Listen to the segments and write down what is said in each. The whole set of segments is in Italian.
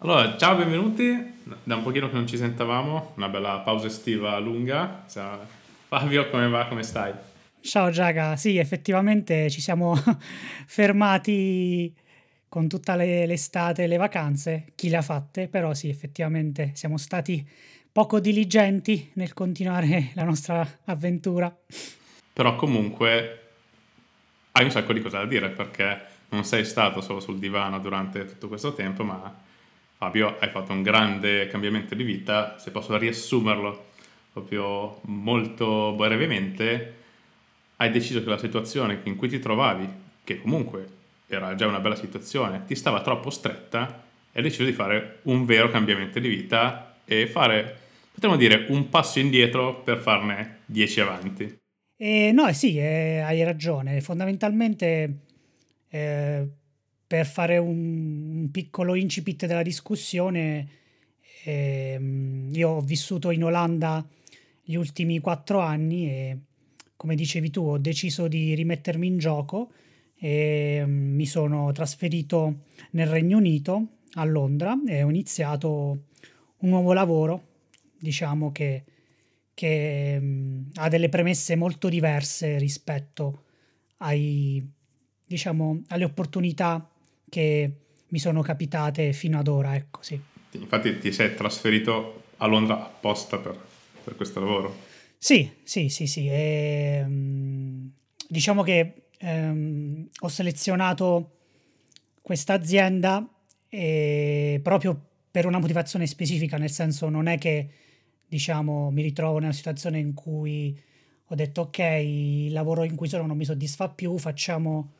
Allora, ciao, benvenuti. Da un pochino che non ci sentavamo, una bella pausa estiva lunga. Ciao. Fabio, come va? Come stai? Ciao Giaga, sì, effettivamente ci siamo fermati con tutta le- l'estate e le vacanze, chi le ha fatte, però sì, effettivamente siamo stati poco diligenti nel continuare la nostra avventura. Però comunque hai un sacco di cose da dire perché non sei stato solo sul divano durante tutto questo tempo, ma Fabio, hai fatto un grande cambiamento di vita, se posso riassumerlo proprio molto brevemente, hai deciso che la situazione in cui ti trovavi, che comunque era già una bella situazione, ti stava troppo stretta e hai deciso di fare un vero cambiamento di vita e fare, potremmo dire, un passo indietro per farne dieci avanti. E no, sì, eh, hai ragione, fondamentalmente... Eh, per fare un, piccolo incipit della discussione, ehm, io ho vissuto in Olanda gli ultimi quattro anni e, come dicevi tu, ho deciso di rimettermi in gioco e mm, mi sono trasferito nel Regno Unito, a Londra, e ho iniziato un nuovo lavoro, diciamo che, che mm, ha delle premesse molto diverse rispetto ai, diciamo, alle opportunità che mi sono capitate fino ad ora, ecco sì. Infatti ti sei trasferito a Londra apposta per, per questo lavoro? Sì, sì, sì, sì. E, um, diciamo che um, ho selezionato questa azienda proprio per una motivazione specifica, nel senso non è che diciamo mi ritrovo nella situazione in cui ho detto ok, il lavoro in cui sono non mi soddisfa più, facciamo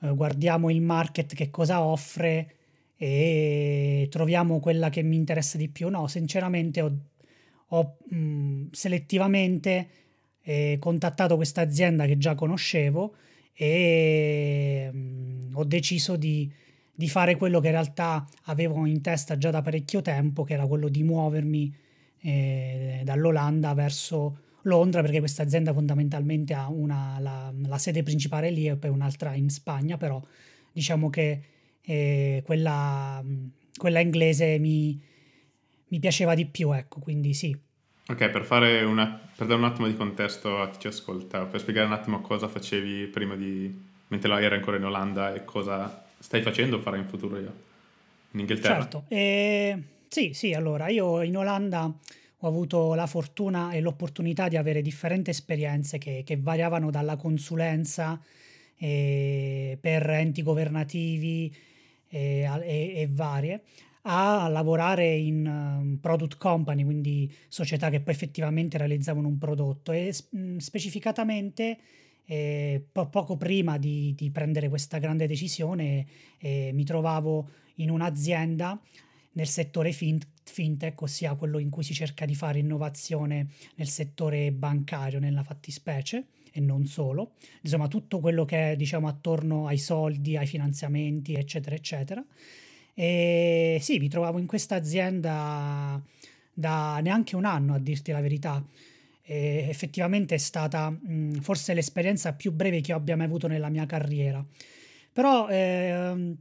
eh, guardiamo il market che cosa offre e troviamo quella che mi interessa di più. No, sinceramente ho, ho mh, selettivamente eh, contattato questa azienda che già conoscevo e mh, ho deciso di, di, fare quello che in realtà avevo in testa già da parecchio tempo, che era quello di muovermi eh, dall'Olanda verso Londra perché questa azienda fondamentalmente ha una, la, la, sede principale lì e poi un'altra in Spagna, però diciamo che eh, quella, quella, inglese mi, mi, piaceva di più, ecco, quindi sì. Ok, per, fare una, per dare un attimo di contesto a chi ci ascolta, per spiegare un attimo cosa facevi prima di, mentre eri ancora in Olanda e cosa stai facendo o farai in futuro io, in Inghilterra? Certo, eh, sì, sì, allora io in Olanda ho avuto la fortuna e l'opportunità di avere differenti esperienze che, che variavano dalla consulenza eh, per enti governativi eh, e, e, varie a lavorare in um, product company, quindi società che poi effettivamente realizzavano un prodotto. E mh, specificatamente eh, po- poco prima di, di, prendere questa grande decisione eh, mi trovavo in un'azienda nel settore fin- fintech, ossia quello in cui si cerca di fare innovazione nel settore bancario, nella fattispecie, e non solo. Insomma, tutto quello che è diciamo, attorno ai soldi, ai finanziamenti, eccetera, eccetera. E sì, mi trovavo in questa azienda da neanche un anno, a dirti la verità. E effettivamente è stata mh, forse l'esperienza più breve che abbia mai avuto nella mia carriera. Però eh,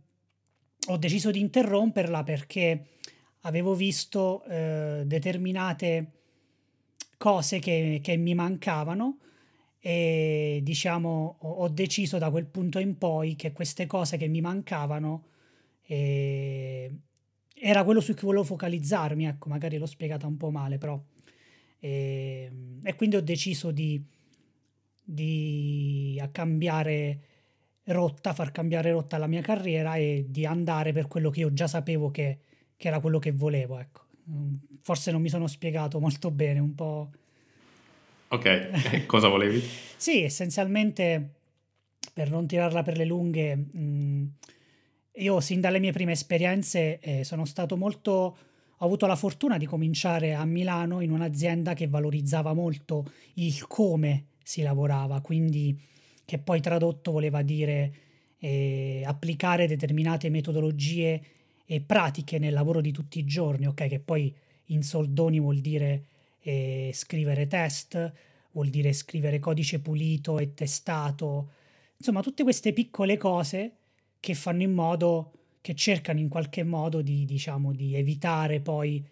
ho deciso di interromperla perché avevo visto eh, determinate cose che, che, mi mancavano e diciamo ho, deciso da quel punto in poi che queste cose che mi mancavano eh, era quello su cui volevo focalizzarmi, ecco, magari l'ho spiegata un po' male, però. E, e quindi ho deciso di, di cambiare rotta, far cambiare rotta alla mia carriera e di andare per quello che io già sapevo che, che era quello che volevo, ecco. Forse non mi sono spiegato molto bene, un po'... Ok, cosa volevi? sì, essenzialmente, per non tirarla per le lunghe, mh, mm, io sin dalle mie prime esperienze eh, sono stato molto... Ho avuto la fortuna di cominciare a Milano in un'azienda che valorizzava molto il come si lavorava, quindi che poi tradotto voleva dire eh, applicare determinate metodologie e pratiche nel lavoro di tutti i giorni, ok? Che poi in soldoni vuol dire eh, scrivere test, vuol dire scrivere codice pulito e testato, insomma tutte queste piccole cose che fanno in modo che cercano in qualche modo di, diciamo, di evitare poi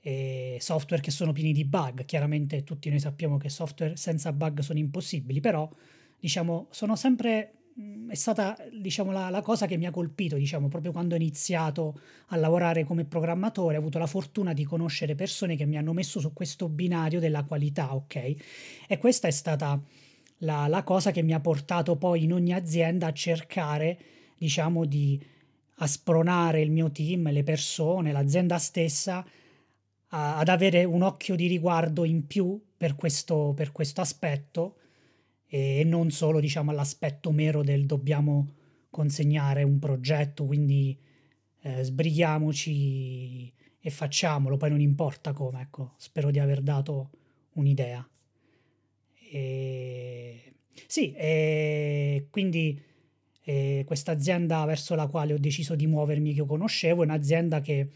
eh, software che sono pieni di bug. Chiaramente tutti noi sappiamo che software senza bug sono impossibili, però diciamo, sono sempre è stata diciamo, la, la, cosa che mi ha colpito diciamo, proprio quando ho iniziato a lavorare come programmatore. Ho avuto la fortuna di conoscere persone che mi hanno messo su questo binario della qualità, ok? E questa è stata la, la cosa che mi ha portato poi in ogni azienda a cercare, diciamo, di spronare il mio team, le persone, l'azienda stessa a, ad avere un occhio di riguardo in più per questo, per questo aspetto e non solo diciamo all'aspetto mero del dobbiamo consegnare un progetto, quindi eh, sbrighiamoci e facciamolo, poi non importa come, ecco, spero di aver dato un'idea. E... Sì, e quindi eh, questa azienda verso la quale ho deciso di muovermi, che io conoscevo, è un'azienda che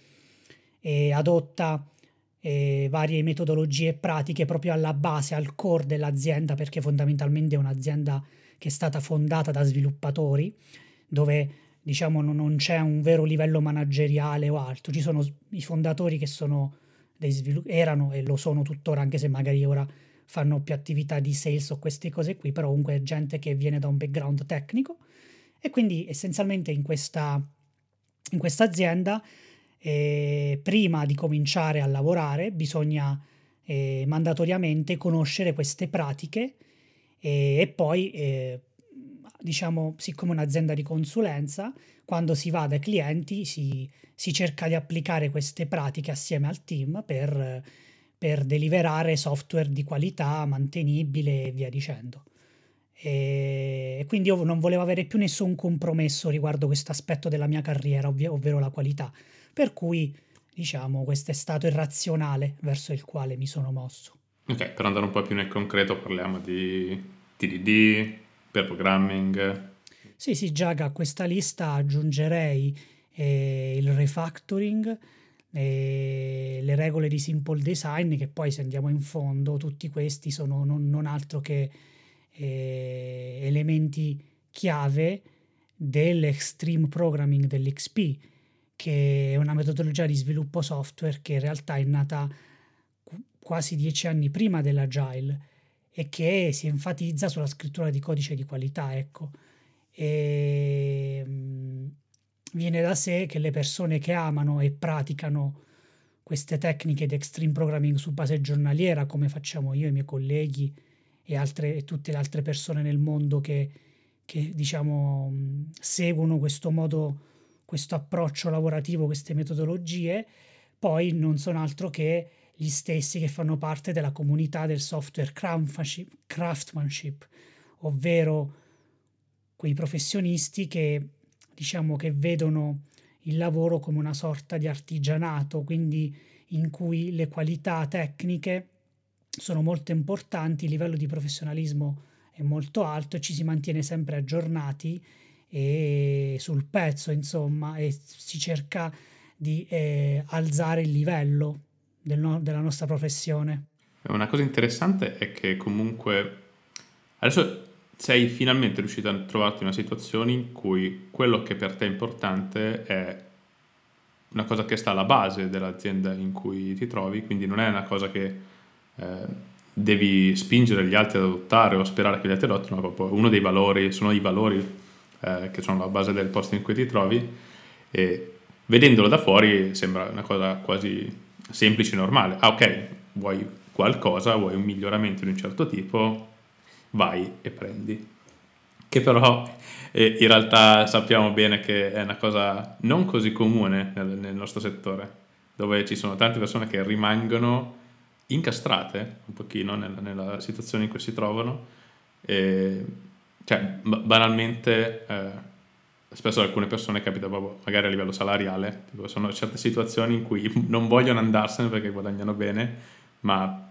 eh, adotta e varie metodologie pratiche proprio alla base, al core dell'azienda, perché fondamentalmente è un'azienda che è stata fondata da sviluppatori, dove diciamo non c'è un vero livello manageriale o altro, ci sono i fondatori che sono dei svilupp- erano e lo sono tuttora, anche se magari ora fanno più attività di sales o queste cose qui, però comunque è gente che viene da un background tecnico. E quindi essenzialmente in questa, in questa azienda eh, prima di cominciare a lavorare bisogna eh, mandatoriamente conoscere queste pratiche e, e poi, eh, diciamo, siccome un'azienda di consulenza, quando si va dai clienti si, si cerca di applicare queste pratiche assieme al team per, per deliverare software di qualità, mantenibile e via dicendo. E quindi io non volevo avere più nessun compromesso riguardo questo aspetto della mia carriera, ovvero la qualità. Per cui, diciamo, questo è stato il razionale verso il quale mi sono mosso. Ok, per andare un po' più nel concreto parliamo di TDD, per programming. Sì, sì, già a questa lista aggiungerei eh, il refactoring, eh, le regole di simple design, che poi se andiamo in fondo tutti questi sono non, non altro che eh, elementi chiave dell'extreme programming dell'XP che è una metodologia di sviluppo software che in realtà è nata quasi dieci anni prima dell'agile e che si enfatizza sulla scrittura di codice di qualità, ecco. E mm, viene da sé che le persone che amano e praticano queste tecniche di extreme programming su base giornaliera, come facciamo io i miei colleghi e, altre, e tutte le altre persone nel mondo che, che diciamo seguono questo modo questo approccio lavorativo, queste metodologie, poi non sono altro che gli stessi che fanno parte della comunità del software craftsmanship, ovvero quei professionisti che diciamo che vedono il lavoro come una sorta di artigianato, quindi in cui le qualità tecniche sono molto importanti, il livello di professionalismo è molto alto e ci si mantiene sempre aggiornati e sul pezzo, insomma, e si cerca di eh, alzare il livello del no- della nostra professione. Una cosa interessante è che comunque adesso sei finalmente riuscito a trovarti una situazione in cui quello che per te è importante è una cosa che sta alla base dell'azienda in cui ti trovi, quindi non è una cosa che eh, devi spingere gli altri ad adottare o sperare che gli altri adottino, ma proprio uno dei valori, sono i valori eh, che sono la base del posto in cui ti trovi e vedendolo da fuori sembra una cosa quasi semplice e normale. Ah ok, vuoi qualcosa, vuoi un miglioramento di un certo tipo, vai e prendi. Che però eh, in realtà sappiamo bene che è una cosa non così comune nel, nel nostro settore, dove ci sono tante persone che rimangono incastrate un pochino nella, nella situazione in cui si trovano. E cioè, banalmente, eh, spesso alcune persone capita proprio, magari a livello salariale, tipo, sono certe situazioni in cui non vogliono andarsene perché guadagnano bene, ma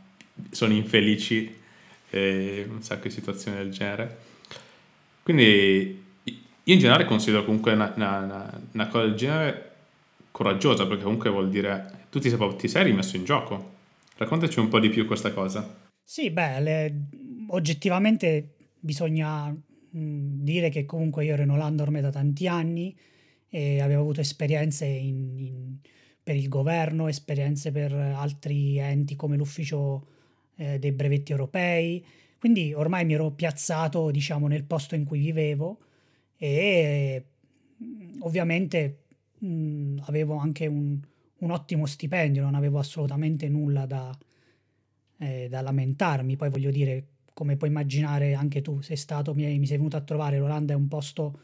sono infelici e un sacco di situazioni del genere. Quindi io in generale considero comunque una, una, una cosa del genere coraggiosa, perché comunque vuol dire tu ti sei, ti sei rimesso in gioco. Raccontaci un po' di più questa cosa. Sì, beh, le, oggettivamente bisogna mh, dire che comunque io ero in Olanda ormai da tanti anni e avevo avuto esperienze in, in, per il governo, esperienze per altri enti come l'ufficio eh, dei brevetti europei, quindi ormai mi ero piazzato, diciamo, nel posto in cui vivevo e ovviamente mh, avevo anche un, un, ottimo stipendio, non avevo assolutamente nulla da, eh, da lamentarmi. Poi voglio dire, come puoi immaginare anche tu, sei stato, mi, mi sei venuto a trovare, l'Olanda è un posto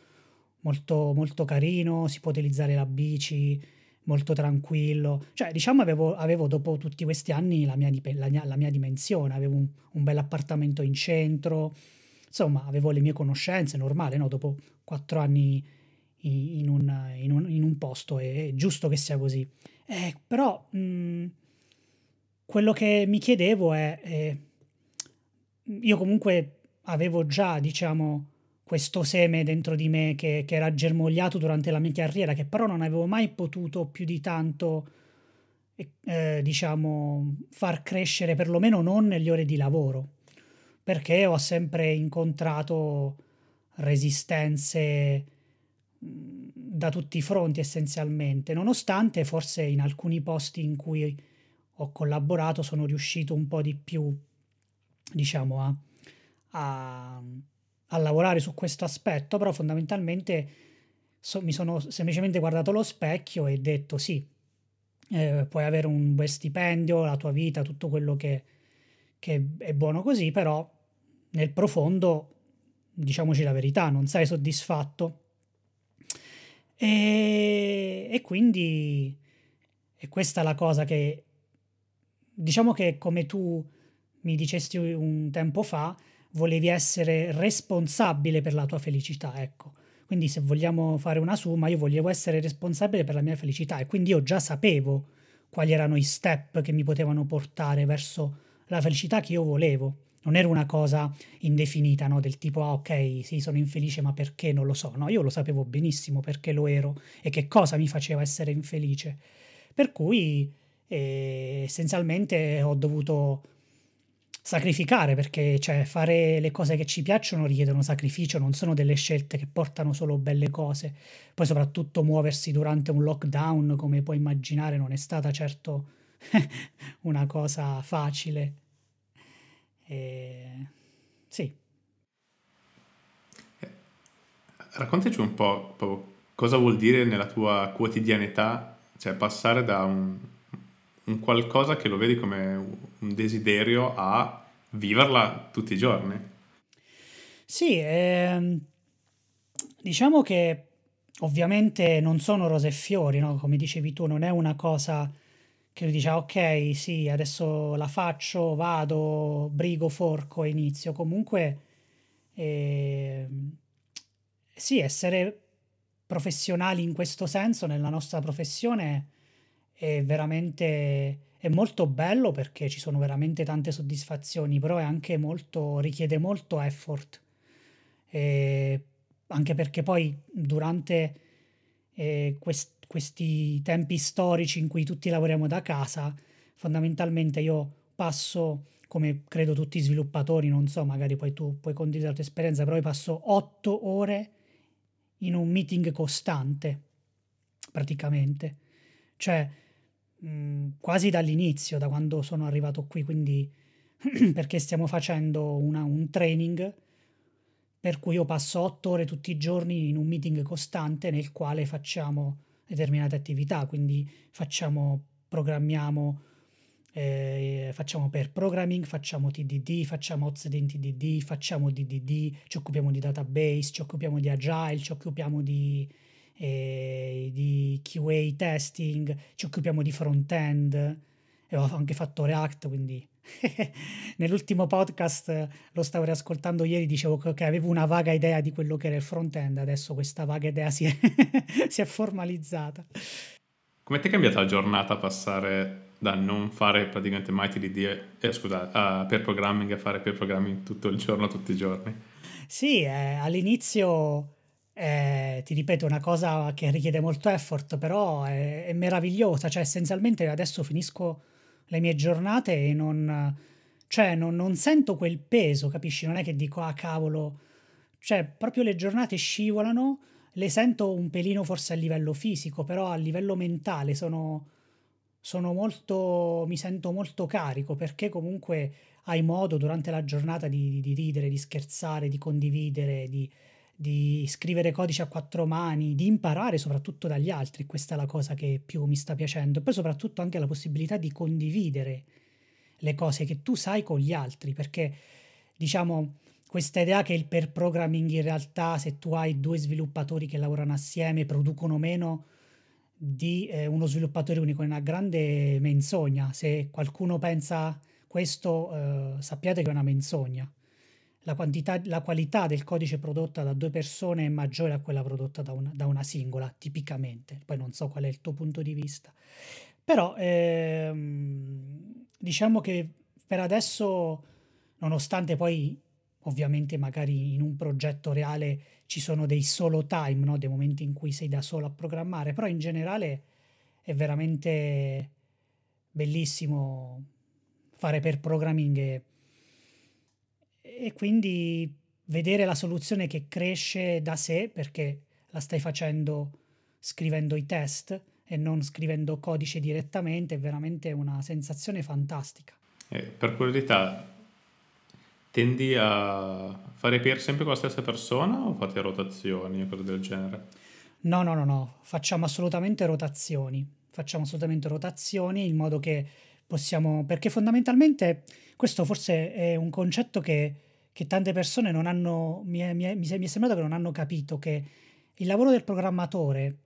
molto, molto carino, si può utilizzare la bici, molto tranquillo. Cioè, diciamo, avevo, avevo dopo tutti questi anni la mia, la mia, la mia dimensione, avevo un, un bel appartamento in centro, insomma, avevo le mie conoscenze, normale, no? Dopo quattro anni in un, in un, in un posto, è, giusto che sia così. Eh, però mh, quello che mi chiedevo è, eh, io comunque avevo già, diciamo, questo seme dentro di me che, che, era germogliato durante la mia carriera, che però non avevo mai potuto più di tanto, eh, diciamo, far crescere, perlomeno non nelle ore di lavoro, perché ho sempre incontrato resistenze da tutti i fronti essenzialmente, nonostante forse in alcuni posti in cui ho collaborato sono riuscito un po' di più, diciamo, a, a, a lavorare su questo aspetto, però fondamentalmente so, mi sono semplicemente guardato allo specchio e detto sì, eh, puoi avere un bel stipendio, la tua vita, tutto quello che, che è buono così, però nel profondo, diciamoci la verità, non sei soddisfatto. E, e quindi è questa la cosa che diciamo che come tu mi dicesti un tempo fa, volevi essere responsabile per la tua felicità, ecco. Quindi se vogliamo fare una somma, io volevo essere responsabile per la mia felicità e quindi io già sapevo quali erano i step che mi potevano portare verso la felicità che io volevo non era una cosa indefinita, no? del tipo, ah ok, sì, sono infelice, ma perché non lo so. No, io lo sapevo benissimo perché lo ero e che cosa mi faceva essere infelice. Per cui eh, essenzialmente ho dovuto sacrificare perché cioè, fare le cose che ci piacciono richiedono sacrificio, non sono delle scelte che portano solo belle cose. Poi soprattutto muoversi durante un lockdown, come puoi immaginare, non è stata certo una cosa facile. E... Sì. Eh, raccontaci un po' cosa vuol dire nella tua quotidianità, cioè passare da un, un qualcosa che lo vedi come un desiderio a viverla tutti i giorni. Sì, ehm, diciamo che ovviamente non sono rose e fiori, no? come dicevi tu, non è una cosa che lui dice, ok, sì, adesso la faccio, vado, brigo, forco inizio. Comunque, eh, sì, essere professionali in questo senso, nella nostra professione, è veramente, è molto bello perché ci sono veramente tante soddisfazioni, però è anche molto, richiede molto effort. E anche perché poi durante eh, quest- questi tempi storici in cui tutti lavoriamo da casa, fondamentalmente io passo, come credo tutti i sviluppatori, non so, magari poi tu puoi condividere la tua esperienza, però io passo otto ore in un meeting costante, praticamente. Cioè, quasi dall'inizio, da quando sono arrivato qui, quindi perché stiamo facendo una, un training per cui io passo otto ore tutti i giorni in un meeting costante nel quale facciamo determinate attività, quindi facciamo, programmiamo, eh, facciamo per programming, facciamo TDD, facciamo OZD in TDD, facciamo DDD, ci occupiamo di database, ci occupiamo di agile, ci occupiamo di, eh, di QA testing, ci occupiamo di front-end e ho anche fatto React, quindi Nell'ultimo podcast lo stavo riascoltando ieri, dicevo che avevo una vaga idea di quello che era il front-end, adesso questa vaga idea si è, si è formalizzata. Come ti è cambiata la giornata passare da non fare praticamente mai TDD, eh, scusa, uh, per programming a fare per programming tutto il giorno, tutti i giorni? Sì, eh, all'inizio eh, ti ripeto, è una cosa che richiede molto effort, però è, è meravigliosa, cioè essenzialmente adesso finisco le mie giornate e non, cioè, non, non sento quel peso, capisci? Non è che dico, ah cavolo, cioè proprio le giornate scivolano le sento un pelino forse a livello fisico, però a livello mentale sono, sono molto, mi sento molto carico perché comunque hai modo durante la giornata di, di ridere, di scherzare, di condividere, di, di scrivere codice a quattro mani, di imparare soprattutto dagli altri. Questa è la cosa che più mi sta piacendo. E poi soprattutto anche la possibilità di condividere le cose che tu sai con gli altri, perché diciamo questa idea che il per programming in realtà se tu hai due sviluppatori che lavorano assieme producono meno di eh, uno sviluppatore unico è una grande menzogna. Se qualcuno pensa questo, eh, sappiate che è una menzogna la, quantità, la qualità del codice prodotta da due persone è maggiore a quella prodotta da una, da una singola, tipicamente. Poi non so qual è il tuo punto di vista. Però ehm, diciamo che per adesso, nonostante poi ovviamente magari in un progetto reale ci sono dei solo time, no? dei momenti in cui sei da solo a programmare, però in generale è veramente bellissimo fare per programming e e quindi vedere la soluzione che cresce da sé perché la stai facendo scrivendo i test e non scrivendo codice direttamente è veramente una sensazione fantastica. Eh, per curiosità, tendi a fare peer sempre con la stessa persona o fate rotazioni o cose del genere? No, no, no, no, facciamo assolutamente rotazioni. Facciamo assolutamente rotazioni in modo che possiamo, perché fondamentalmente questo forse è un concetto che, che tante persone non hanno, mi è, mi, è, mi è sembrato che non hanno capito, che il lavoro del programmatore,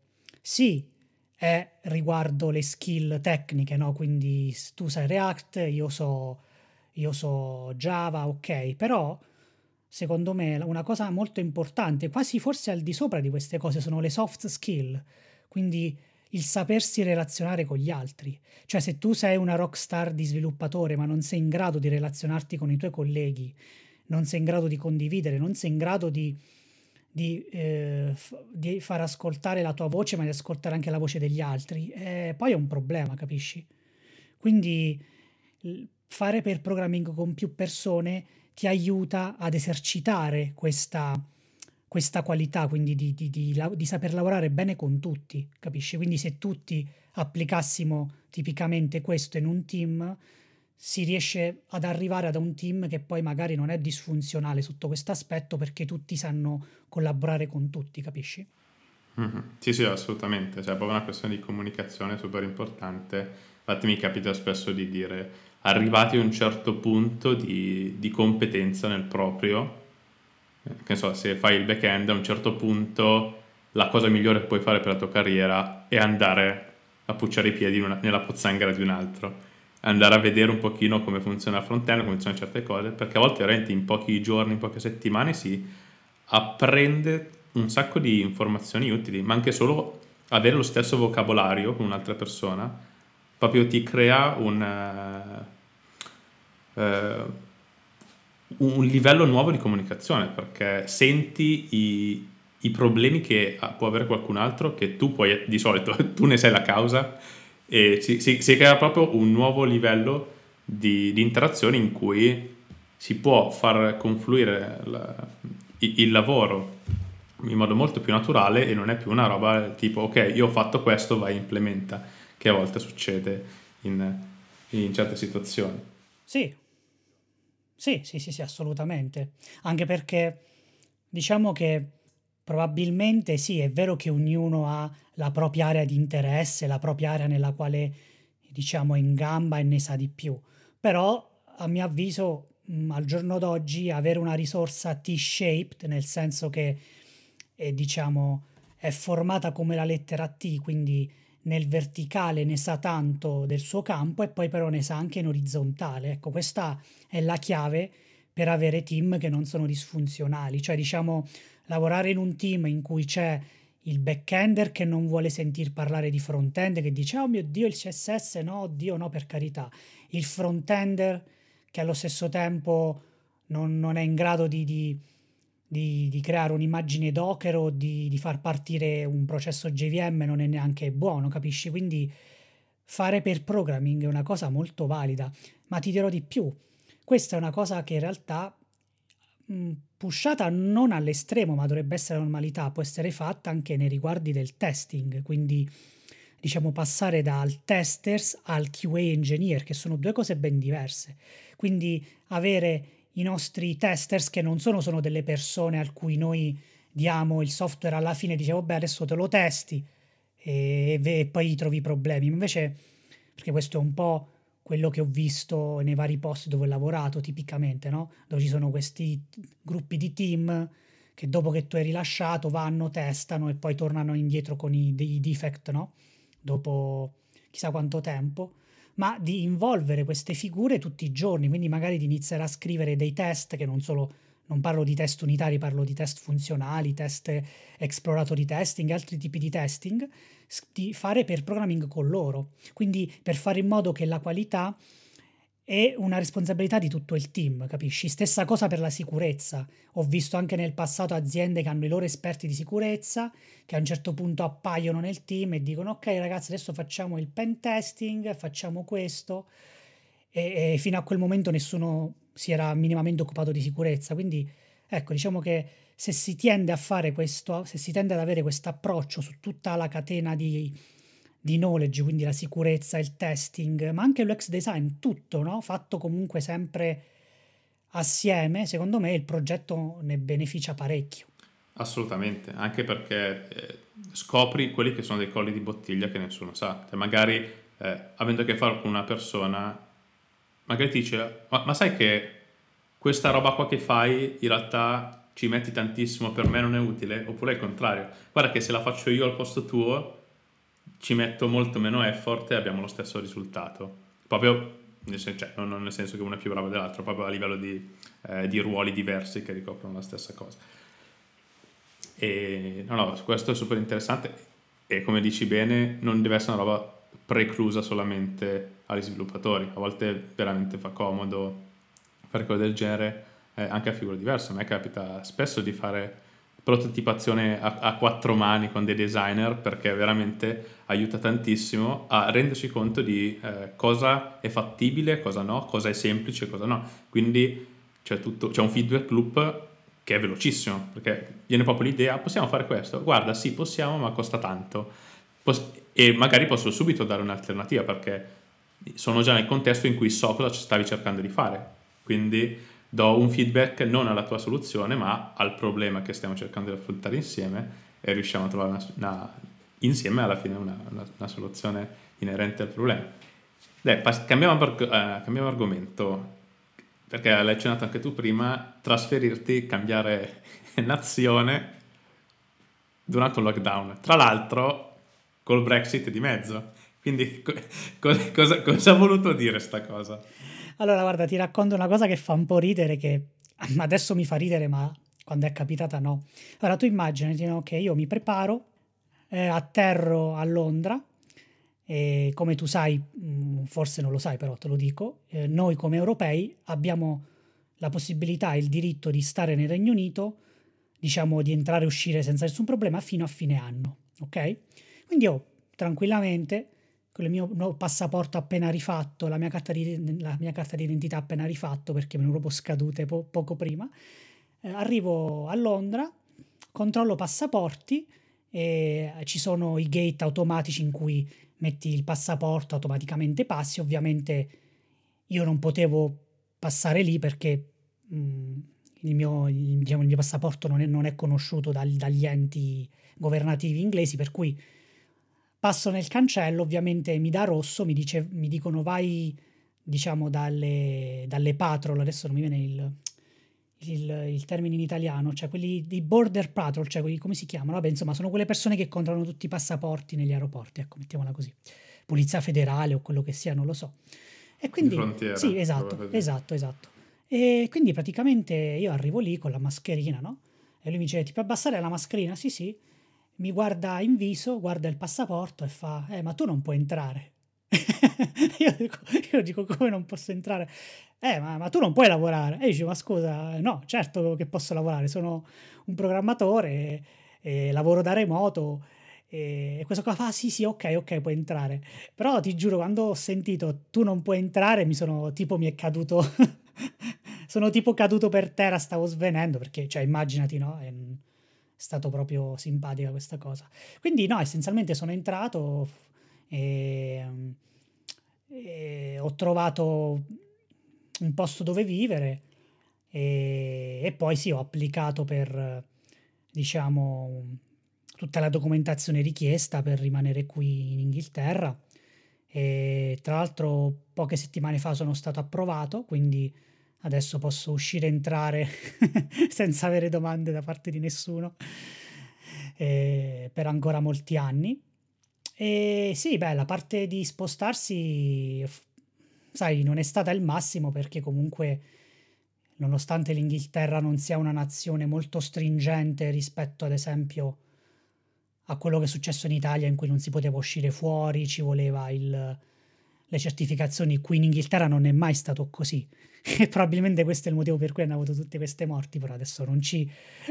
sì, è riguardo le skill tecniche, no? Quindi tu sai React, io so, io so Java, ok, però secondo me una cosa molto importante, quasi forse al di sopra di queste cose, sono le soft skill. Quindi il sapersi relazionare con gli altri. Cioè se tu sei una rockstar di sviluppatore ma non sei in grado di relazionarti con i tuoi colleghi, non sei in grado di condividere, non sei in grado di, di, eh, f- di far ascoltare la tua voce ma di ascoltare anche la voce degli altri, eh, poi è un problema, capisci? Quindi fare per programming con più persone ti aiuta ad esercitare questa questa qualità, quindi di, di, di, di, saper lavorare bene con tutti, capisci? Quindi se tutti applicassimo tipicamente questo in un team, si riesce ad arrivare ad un team che poi magari non è disfunzionale sotto questo aspetto perché tutti sanno collaborare con tutti, capisci? Mm-hmm. Sì, sì, assolutamente, cioè è proprio una questione di comunicazione super importante. Infatti mi capita spesso di dire, arrivati a un certo punto di, di competenza nel proprio, che so, se fai il back-end a un certo punto la cosa migliore che puoi fare per la tua carriera è andare a pucciare i piedi una, nella pozzanghera di un altro. Andare a vedere un pochino come funziona il front-end, come funzionano certe cose, perché a volte veramente in pochi giorni, in poche settimane si apprende un sacco di informazioni utili, ma anche solo avere lo stesso vocabolario con un'altra persona proprio ti crea un... Uh, un livello nuovo di comunicazione perché senti i, i problemi che può avere qualcun altro che tu puoi, di solito tu ne sei la causa e si, si, si crea proprio un nuovo livello di, di, interazione in cui si può far confluire la, il, il lavoro in modo molto più naturale e non è più una roba tipo ok io ho fatto questo vai implementa che a volte succede in, in certe situazioni. Sì sì, sì, sì, sì, assolutamente. Anche perché diciamo che probabilmente sì, è vero che ognuno ha la propria area di interesse, la propria area nella quale diciamo è in gamba e ne sa di più. Però a mio avviso mh, al giorno d'oggi avere una risorsa T-shaped, nel senso che è, diciamo è formata come la lettera T, quindi nel verticale ne sa tanto del suo campo e poi però ne sa anche in orizzontale. Ecco, questa è la chiave per avere team che non sono disfunzionali, cioè diciamo lavorare in un team in cui c'è il backender che non vuole sentir parlare di frontend, che dice oh mio dio il CSS no, oddio no per carità, il frontender che allo stesso tempo non, non è in grado di, di di, di, creare un'immagine Docker o di, di, far partire un processo JVM non è neanche buono, capisci? Quindi fare per programming è una cosa molto valida, ma ti dirò di più. Questa è una cosa che in realtà pushata non all'estremo, ma dovrebbe essere normalità, può essere fatta anche nei riguardi del testing, quindi diciamo passare dal testers al QA engineer, che sono due cose ben diverse. Quindi avere i nostri testers che non sono, sono delle persone a cui noi diamo il software alla fine dicevo beh adesso te lo testi e, e poi trovi problemi invece perché questo è un po' quello che ho visto nei vari posti dove ho lavorato tipicamente, no? Dove ci sono questi gruppi di team che dopo che tu hai rilasciato vanno, testano e poi tornano indietro con i, dei defect, no? Dopo chissà quanto tempo, ma di involvere queste figure tutti i giorni, quindi magari di iniziare a scrivere dei test che non solo non parlo di test unitari, parlo di test funzionali, test exploratori testing, altri tipi di testing, di fare per programming con loro. Quindi per fare in modo che la qualità è una responsabilità di tutto il team, capisci? Stessa cosa per la sicurezza. Ho visto anche nel passato aziende che hanno i loro esperti di sicurezza che a un certo punto appaiono nel team e dicono ok ragazzi adesso facciamo il pen testing, facciamo questo e, e fino a quel momento nessuno si era minimamente occupato di sicurezza. Quindi ecco, diciamo che se si tende a fare questo, se si tende ad avere questo approccio su tutta la catena di, di knowledge, quindi la sicurezza, il testing, ma anche l'UX design, tutto, no? fatto comunque sempre assieme, secondo me il progetto ne beneficia parecchio. Assolutamente, anche perché eh, scopri quelli che sono dei colli di bottiglia che nessuno sa. Cioè, magari eh, avendo a che fare con una persona magari ti dice, ma, ma sai che questa roba qua che fai in realtà ci metti tantissimo, per me non è utile? Oppure il contrario, guarda che se la faccio io al posto tuo ci metto molto meno effort e abbiamo lo stesso risultato. Proprio nel senso, cioè, non nel senso che uno è più bravo dell'altro, proprio a livello di, eh, di ruoli diversi che ricoprono la stessa cosa. E no, no, questo è super interessante e come dici bene, non deve essere una roba preclusa solamente agli sviluppatori. A volte veramente fa comodo fare cose del genere eh, anche a figure diverse. A me capita spesso di fare prototipazione a, a, quattro mani con dei designer perché veramente aiuta tantissimo a rendersi conto di eh, cosa è fattibile, cosa no, cosa è semplice, cosa no. Quindi c'è, tutto, c'è un feedback loop che è velocissimo perché viene proprio l'idea possiamo fare questo guarda sì possiamo ma costa tanto Poss- e magari posso subito dare un'alternativa perché sono già nel contesto in cui so cosa stavi cercando di fare. Quindi do un feedback non alla tua soluzione, ma al problema che stiamo cercando di affrontare insieme e riusciamo a trovare una, una, insieme alla fine una, una, soluzione inerente al problema. Dai, pass- cambiamo, uh, cambiamo argomento, perché l'hai accennato anche tu prima, trasferirti, cambiare nazione durante un lockdown. Tra l'altro, col Brexit di mezzo. Quindi co- cosa, cosa, ha voluto dire sta cosa? Allora, guarda, ti racconto una cosa che fa un po' ridere, che adesso mi fa ridere, ma quando è capitata no. Allora, tu immaginati no, che io mi preparo, eh, atterro a Londra, e come tu sai, mm, forse non lo sai, però te lo dico, eh, noi come europei abbiamo la possibilità e il diritto di stare nel Regno Unito, diciamo di entrare e uscire senza nessun problema fino a fine anno, ok? Quindi io tranquillamente, con il mio nuovo passaporto appena rifatto, la mia carta di, la mia carta di identità appena rifatto perché me ne ero scadute po- poco prima, eh, arrivo a Londra, controllo passaporti e ci sono i gate automatici in cui metti il passaporto, automaticamente passi, ovviamente io non potevo passare lì perché mh, mm, il, mio, il, diciamo, il, mio, passaporto non è, non è conosciuto dal, dagli enti governativi inglesi, per cui Passo nel cancello, ovviamente mi dà rosso, mi, dice, mi dicono vai, diciamo, dalle, dalle patrol, adesso non mi viene il, il, il, termine in italiano, cioè quelli di border patrol, cioè quelli, come si chiamano? Vabbè, insomma, sono quelle persone che controllano tutti i passaporti negli aeroporti, ecco, mettiamola così. Polizia federale o quello che sia, non lo so. E quindi... Frontiera, sì, esatto, esatto, esatto. E quindi praticamente io arrivo lì con la mascherina, no? E lui mi dice, ti puoi abbassare la mascherina? Sì, sì mi guarda in viso, guarda il passaporto e fa, eh, ma tu non puoi entrare. io, dico, io, dico, come non posso entrare? Eh, ma, ma tu non puoi lavorare. E io dico, ma scusa, no, certo che posso lavorare, sono un programmatore, e, e lavoro da remoto. E questo qua fa, ah, sì, sì, ok, ok, puoi entrare. Però ti giuro, quando ho sentito tu non puoi entrare, mi sono, tipo, mi è caduto sono tipo caduto per terra, stavo svenendo perché, cioè, immaginati, no? È stato proprio simpatica questa cosa. Quindi, no, essenzialmente sono entrato e, e ho trovato un posto dove vivere e, e poi sì, ho applicato per, diciamo, tutta la documentazione richiesta per rimanere qui in Inghilterra. E tra l'altro poche settimane fa sono stato approvato, quindi adesso posso uscire e entrare senza avere domande da parte di nessuno eh, per ancora molti anni. E sì, beh, la parte di spostarsi, sai, non è stata il massimo perché comunque, nonostante l'Inghilterra non sia una nazione molto stringente rispetto, ad esempio, a quello che è successo in Italia in cui non si poteva uscire fuori, ci voleva il, le certificazioni. Qui in Inghilterra non è mai stato così. E probabilmente questo è il motivo per cui hanno avuto tutte queste morti, però adesso non ci,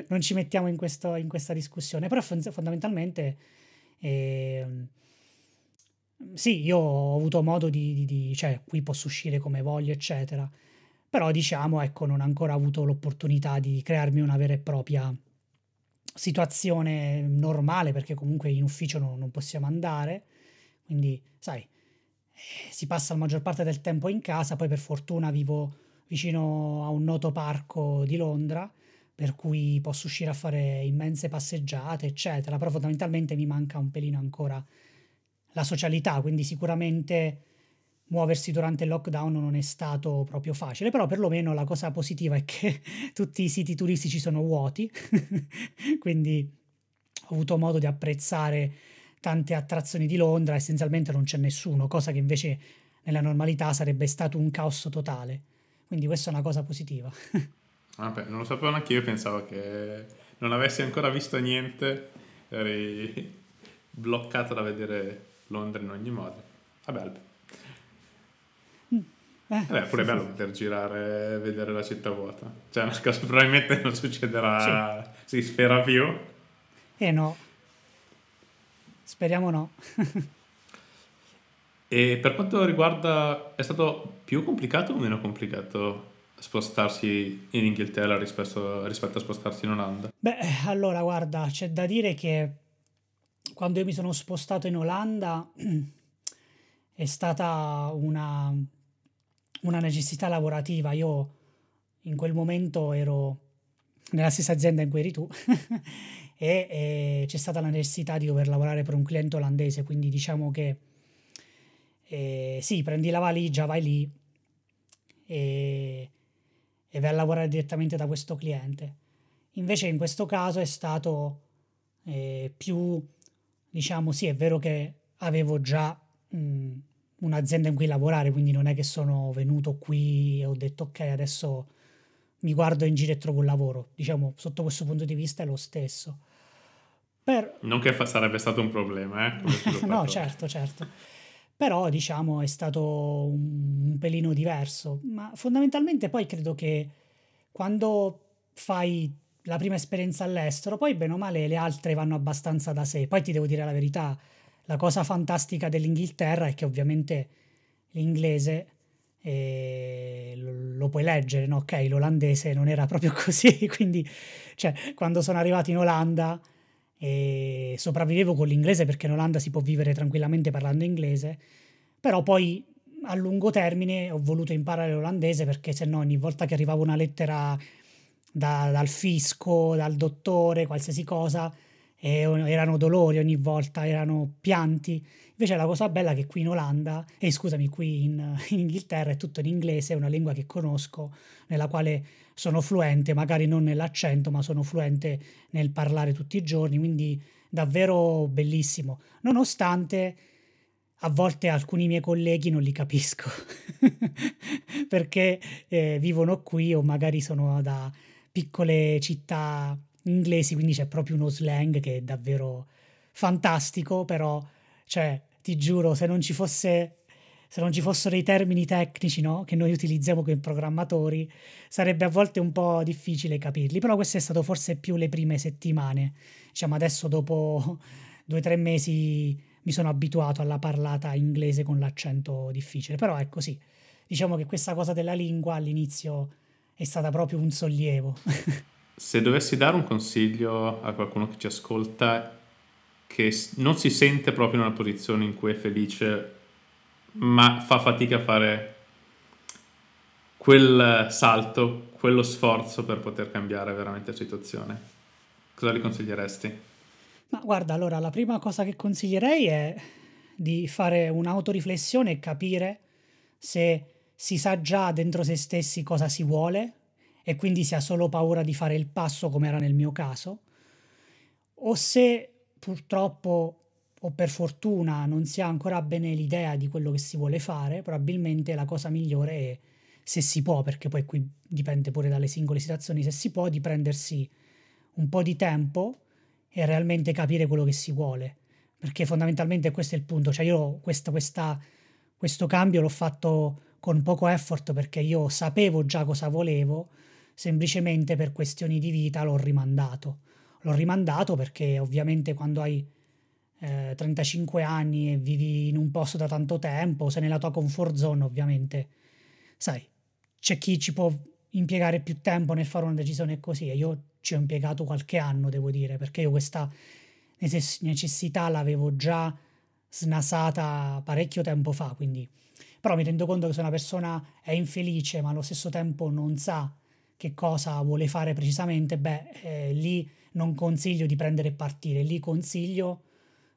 non ci mettiamo in, questo, in, questa discussione. Però fondamentalmente, eh, sì, io ho avuto modo di, di, di, cioè qui posso uscire come voglio, eccetera. Però diciamo, ecco, non ho ancora avuto l'opportunità di crearmi una vera e propria situazione normale, perché comunque in ufficio no, non possiamo andare. Quindi, sai, si passa la maggior parte del tempo in casa, poi per fortuna vivo vicino a un noto parco di Londra, per cui posso uscire a fare immense passeggiate, eccetera, però fondamentalmente mi manca un pelino ancora la socialità, quindi sicuramente muoversi durante il lockdown non è stato proprio facile, però perlomeno la cosa positiva è che tutti i siti turistici sono vuoti, quindi ho avuto modo di apprezzare tante attrazioni di Londra, essenzialmente non c'è nessuno, cosa che invece nella normalità sarebbe stato un caos totale. Quindi questa è una cosa positiva. Vabbè, non lo sapevo neanche io, pensavo che non avessi ancora visto niente, eri bloccato da vedere Londra in ogni modo. Vabbè, mm, eh, Vabbè, pure è bello poter girare e vedere la città vuota. Cioè, una cosa probabilmente non succederà, sì. si spera più. Eh no, Speriamo no. e per quanto riguarda, è stato più complicato o meno complicato spostarsi in Inghilterra rispetto, rispetto a spostarsi in Olanda? Beh, allora guarda, c'è da dire che quando io mi sono spostato in Olanda è stata una, una necessità lavorativa. Io in quel momento ero nella stessa azienda in cui eri tu e, e c'è stata la necessità di dover lavorare per un cliente olandese, quindi diciamo che eh, sì, prendi la valigia, vai lì e, e vai a lavorare direttamente da questo cliente. Invece in questo caso è stato eh, più, diciamo, sì, è vero che avevo già mh, un'azienda in cui lavorare, quindi non è che sono venuto qui e ho detto ok, adesso mi guardo in giro e trovo un lavoro. Diciamo, sotto questo punto di vista è lo stesso. Per... Non che fa- sarebbe stato un problema, eh? no, certo, certo. Però, diciamo, è stato un, un pelino diverso. Ma fondamentalmente poi credo che quando fai la prima esperienza all'estero, poi bene o male le altre vanno abbastanza da sé. Poi ti devo dire la verità, la cosa fantastica dell'Inghilterra è che ovviamente l'inglese lo, lo, puoi leggere, no? Ok, l'olandese non era proprio così, quindi cioè, quando sono arrivato in Olanda e sopravvivevo con l'inglese perché in Olanda si può vivere tranquillamente parlando inglese, però poi a lungo termine ho voluto imparare l'olandese perché se no ogni volta che arrivava una lettera da, dal fisco, dal dottore, qualsiasi cosa, eh, erano dolori ogni volta, erano pianti. Invece la cosa bella è che qui in Olanda, e eh, scusami, qui in, in, Inghilterra è tutto in inglese, è una lingua che conosco, nella quale sono fluente, magari non nell'accento, ma sono fluente nel parlare tutti i giorni, quindi davvero bellissimo. Nonostante a volte alcuni miei colleghi non li capisco perché eh, vivono qui o magari sono da piccole città inglesi, quindi c'è proprio uno slang che è davvero fantastico, però cioè ti giuro se non ci fosse se non ci fossero i termini tecnici no? che noi utilizziamo come programmatori, sarebbe a volte un po' difficile capirli, però questo è stato forse più le prime settimane. Diciamo adesso dopo due o tre mesi mi sono abituato alla parlata inglese con l'accento difficile, però è così. Diciamo che questa cosa della lingua all'inizio è stata proprio un sollievo. Se dovessi dare un consiglio a qualcuno che ci ascolta che non si sente proprio in una posizione in cui è felice, ma fa fatica a fare quel salto, quello sforzo per poter cambiare veramente la situazione, cosa gli consiglieresti? Ma guarda, allora la prima cosa che consiglierei è di fare un'autoriflessione e capire se si sa già dentro se stessi cosa si vuole e quindi si ha solo paura di fare il passo come era nel mio caso, o se purtroppo o per fortuna non si ha ancora bene l'idea di quello che si vuole fare, probabilmente la cosa migliore è se si può, perché poi qui dipende pure dalle singole situazioni, se si può di prendersi un po' di tempo e realmente capire quello che si vuole, perché fondamentalmente questo è il punto, cioè io questa, questa, questo cambio l'ho fatto con poco effort perché io sapevo già cosa volevo, semplicemente per questioni di vita l'ho rimandato. L'ho rimandato perché ovviamente quando hai eh, 35 anni e vivi in un posto da tanto tempo, sei nella tua comfort zone, ovviamente, sai, c'è chi ci può impiegare più tempo nel fare una decisione così e io ci ho impiegato qualche anno, devo dire, perché io questa necessità l'avevo già snasata parecchio tempo fa, quindi però mi rendo conto che se una persona è infelice ma allo stesso tempo non sa che cosa vuole fare precisamente, beh, eh, lì non consiglio di prendere e partire, lì consiglio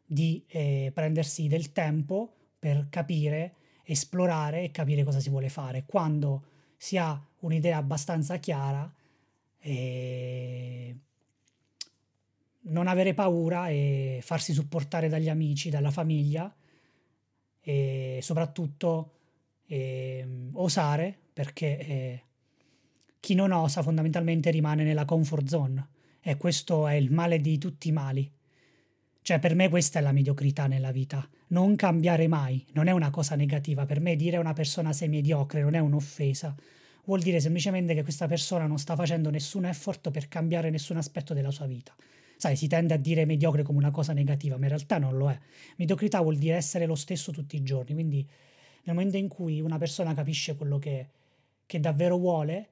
di eh, prendersi del tempo per capire, esplorare e capire cosa si vuole fare. Quando si ha un'idea abbastanza chiara, eh, non avere paura e farsi supportare dagli amici, dalla famiglia e soprattutto eh, osare perché eh, chi non osa fondamentalmente rimane nella comfort zone e questo è il male di tutti i mali. Cioè per me questa è la mediocrità nella vita, non cambiare mai, non è una cosa negativa, per me dire a una persona sei mediocre non è un'offesa, vuol dire semplicemente che questa persona non sta facendo nessun effort per cambiare nessun aspetto della sua vita. Sai, si tende a dire mediocre come una cosa negativa, ma in realtà non lo è. Mediocrità vuol dire essere lo stesso tutti i giorni, quindi nel momento in cui una persona capisce quello che, che davvero vuole,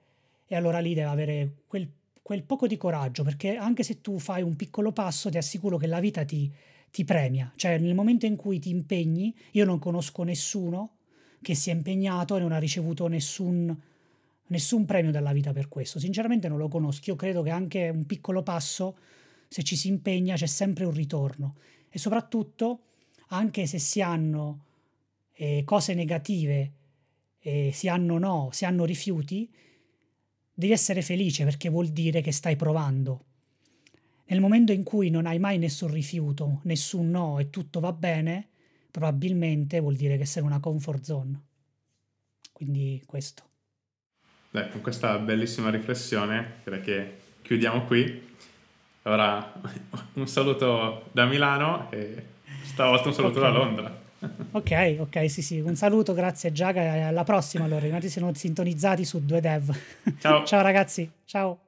e allora lì deve avere quel, quel, poco di coraggio, perché anche se tu fai un piccolo passo, ti assicuro che la vita ti, ti premia. Cioè, nel momento in cui ti impegni, io non conosco nessuno che si è impegnato e non ha ricevuto nessun, nessun premio dalla vita per questo. Sinceramente non lo conosco. Io credo che anche un piccolo passo, se ci si impegna, c'è sempre un ritorno. E soprattutto, anche se si hanno eh, cose negative, eh, si hanno no, si hanno rifiuti, devi essere felice perché vuol dire che stai provando. Nel momento in cui non hai mai nessun rifiuto, nessun no e tutto va bene, probabilmente vuol dire che sei in una comfort zone. Quindi questo. Beh, con questa bellissima riflessione direi che chiudiamo qui. Ora un saluto da Milano e stavolta un saluto okay. da Londra. Ok, ok, sì, sì. Un saluto, grazie Giaga alla prossima allora. Rimaniamo sintonizzati su 2Dev. Ciao. ciao ragazzi, ciao.